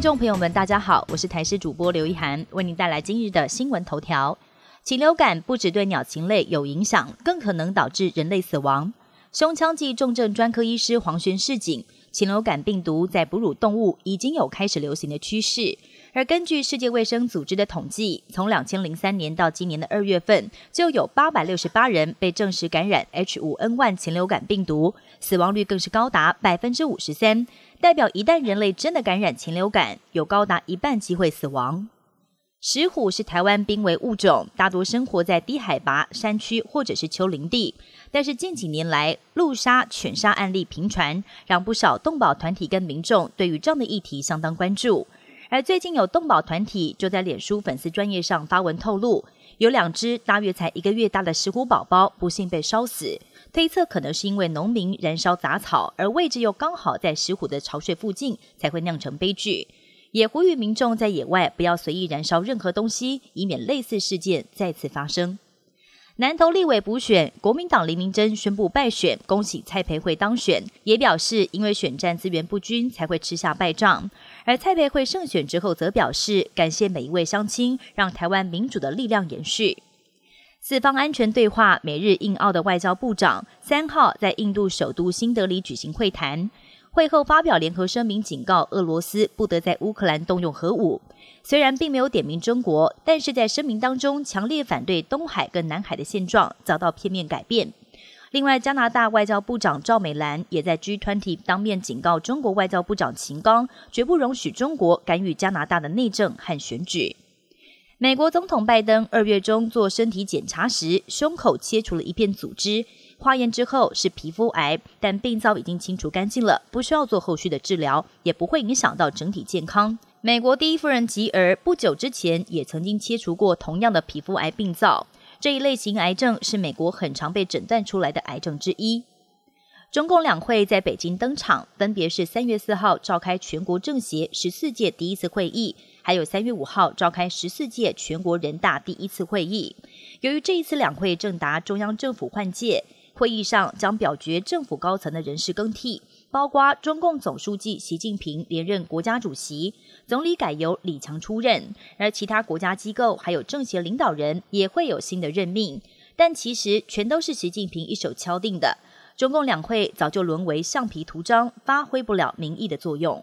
听众朋友们，大家好，我是台视主播刘一涵，为您带来今日的新闻头条。禽流感不只对鸟禽类有影响，更可能导致人类死亡。胸腔暨重症专科医师黄璇示警，禽流感病毒在哺乳动物已经有开始流行的趋势。而根据世界卫生组织的统计，从两千零三年到今年的二月份，就有八百六十八人被证实感染 H5N1 禽流感病毒，死亡率更是高达百分之五十三，代表一旦人类真的感染禽流感，有高达一半机会死亡。石虎是台湾濒危物种，大多生活在低海拔山区或者是丘陵地，但是近几年来，路杀、犬杀案例频传，让不少动保团体跟民众对于这样的议题相当关注。而最近有动保团体就在脸书粉丝专业上发文透露，有两只大约才一个月大的石虎宝宝不幸被烧死，推测可能是因为农民燃烧杂草，而位置又刚好在石虎的巢穴附近，才会酿成悲剧。也呼吁民众在野外不要随意燃烧任何东西，以免类似事件再次发生。南投立委补选，国民党林明珍宣布败选，恭喜蔡培慧当选，也表示因为选战资源不均才会吃下败仗。而蔡培慧胜选之后，则表示感谢每一位乡亲，让台湾民主的力量延续。四方安全对话，美日印澳的外交部长三号在印度首都新德里举行会谈。会后发表联合声明，警告俄罗斯不得在乌克兰动用核武。虽然并没有点名中国，但是在声明当中强烈反对东海跟南海的现状遭到片面改变。另外，加拿大外交部长赵美兰也在 G20 当面警告中国外交部长秦刚，绝不容许中国干预加拿大的内政和选举。美国总统拜登二月中做身体检查时，胸口切除了一片组织。化验之后是皮肤癌，但病灶已经清除干净了，不需要做后续的治疗，也不会影响到整体健康。美国第一夫人吉尔不久之前也曾经切除过同样的皮肤癌病灶。这一类型癌症是美国很常被诊断出来的癌症之一。中共两会在北京登场，分别是三月四号召开全国政协十四届第一次会议，还有三月五号召开十四届全国人大第一次会议。由于这一次两会正达中央政府换届。会议上将表决政府高层的人事更替，包括中共总书记习近平连任国家主席，总理改由李强出任，而其他国家机构还有政协领导人也会有新的任命，但其实全都是习近平一手敲定的。中共两会早就沦为橡皮图章，发挥不了民意的作用。